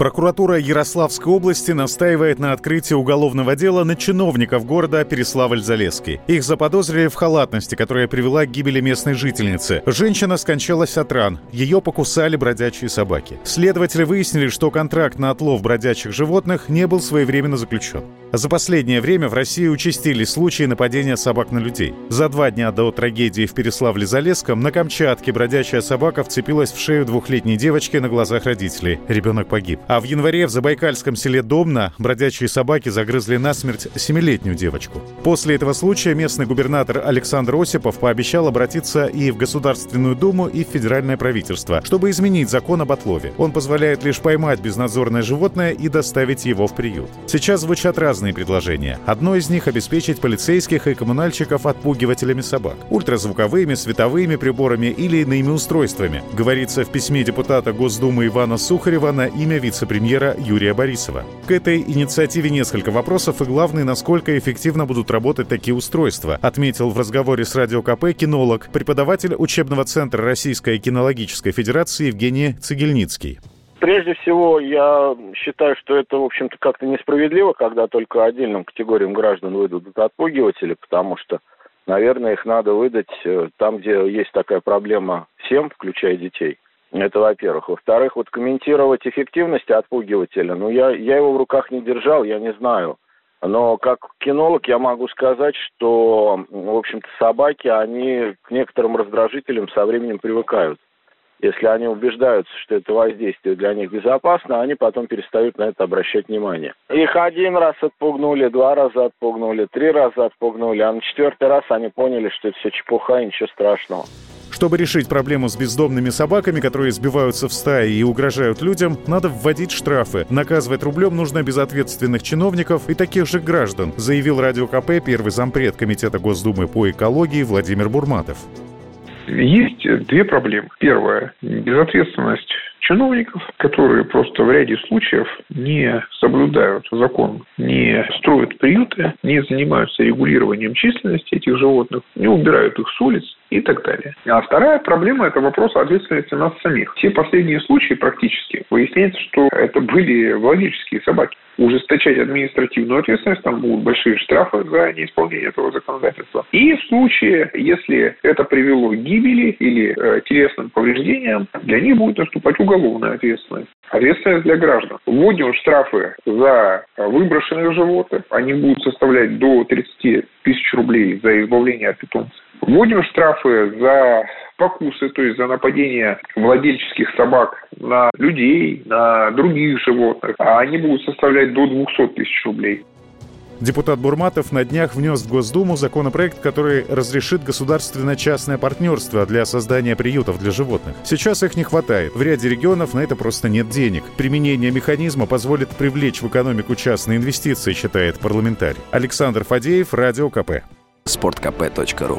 Прокуратура Ярославской области настаивает на открытии уголовного дела на чиновников города Переславль-Залесский. Их заподозрили в халатности, которая привела к гибели местной жительницы. Женщина скончалась от ран. Ее покусали бродячие собаки. Следователи выяснили, что контракт на отлов бродячих животных не был своевременно заключен. За последнее время в России участились случаи нападения собак на людей. За два дня до трагедии в Переславле-Залесском на Камчатке бродячая собака вцепилась в шею двухлетней девочки на глазах родителей. Ребенок погиб. А в январе в забайкальском селе Домна бродячие собаки загрызли насмерть семилетнюю девочку. После этого случая местный губернатор Александр Осипов пообещал обратиться и в Государственную Думу, и в федеральное правительство, чтобы изменить закон об отлове. Он позволяет лишь поймать безнадзорное животное и доставить его в приют. Сейчас звучат разные предложения. Одно из них — обеспечить полицейских и коммунальщиков отпугивателями собак. Ультразвуковыми, световыми приборами или иными устройствами. Говорится в письме депутата Госдумы Ивана Сухарева на имя вице вице-премьера Юрия Борисова. К этой инициативе несколько вопросов и главное, насколько эффективно будут работать такие устройства, отметил в разговоре с Радио КП кинолог, преподаватель учебного центра Российской кинологической федерации Евгений Цигельницкий. Прежде всего, я считаю, что это, в общем-то, как-то несправедливо, когда только отдельным категориям граждан выдадут отпугиватели, потому что, наверное, их надо выдать э, там, где есть такая проблема всем, включая детей. Это во-первых. Во-вторых, вот комментировать эффективность отпугивателя, ну, я, я его в руках не держал, я не знаю. Но как кинолог я могу сказать, что, в общем-то, собаки, они к некоторым раздражителям со временем привыкают. Если они убеждаются, что это воздействие для них безопасно, они потом перестают на это обращать внимание. Их один раз отпугнули, два раза отпугнули, три раза отпугнули, а на четвертый раз они поняли, что это все чепуха и ничего страшного. Чтобы решить проблему с бездомными собаками, которые сбиваются в стаи и угрожают людям, надо вводить штрафы. Наказывать рублем нужно безответственных чиновников и таких же граждан, заявил Радио КП первый зампред Комитета Госдумы по экологии Владимир Бурматов. Есть две проблемы. Первая – безответственность чиновников, которые просто в ряде случаев не соблюдают закон, не строят приюты, не занимаются регулированием численности этих животных, не убирают их с улиц и так далее. А вторая проблема – это вопрос ответственности нас самих. Все последние случаи практически выясняется, что это были владельческие собаки. Ужесточать административную ответственность, там будут большие штрафы за неисполнение этого законодательства. И в случае, если это привело к гибели или э, телесным повреждениям, для них будет наступать уголовная ответственность. Ответственность для граждан. Вводим штрафы за выброшенных животных. Они будут составлять до 30 тысяч рублей за избавление от питомца. Вводим штрафы за покусы, то есть за нападение владельческих собак на людей, на других животных. А они будут составлять до 200 тысяч рублей. Депутат Бурматов на днях внес в Госдуму законопроект, который разрешит государственно-частное партнерство для создания приютов для животных. Сейчас их не хватает. В ряде регионов на это просто нет денег. Применение механизма позволит привлечь в экономику частные инвестиции, считает парламентарий. Александр Фадеев, Радио КП. Спорткп.ру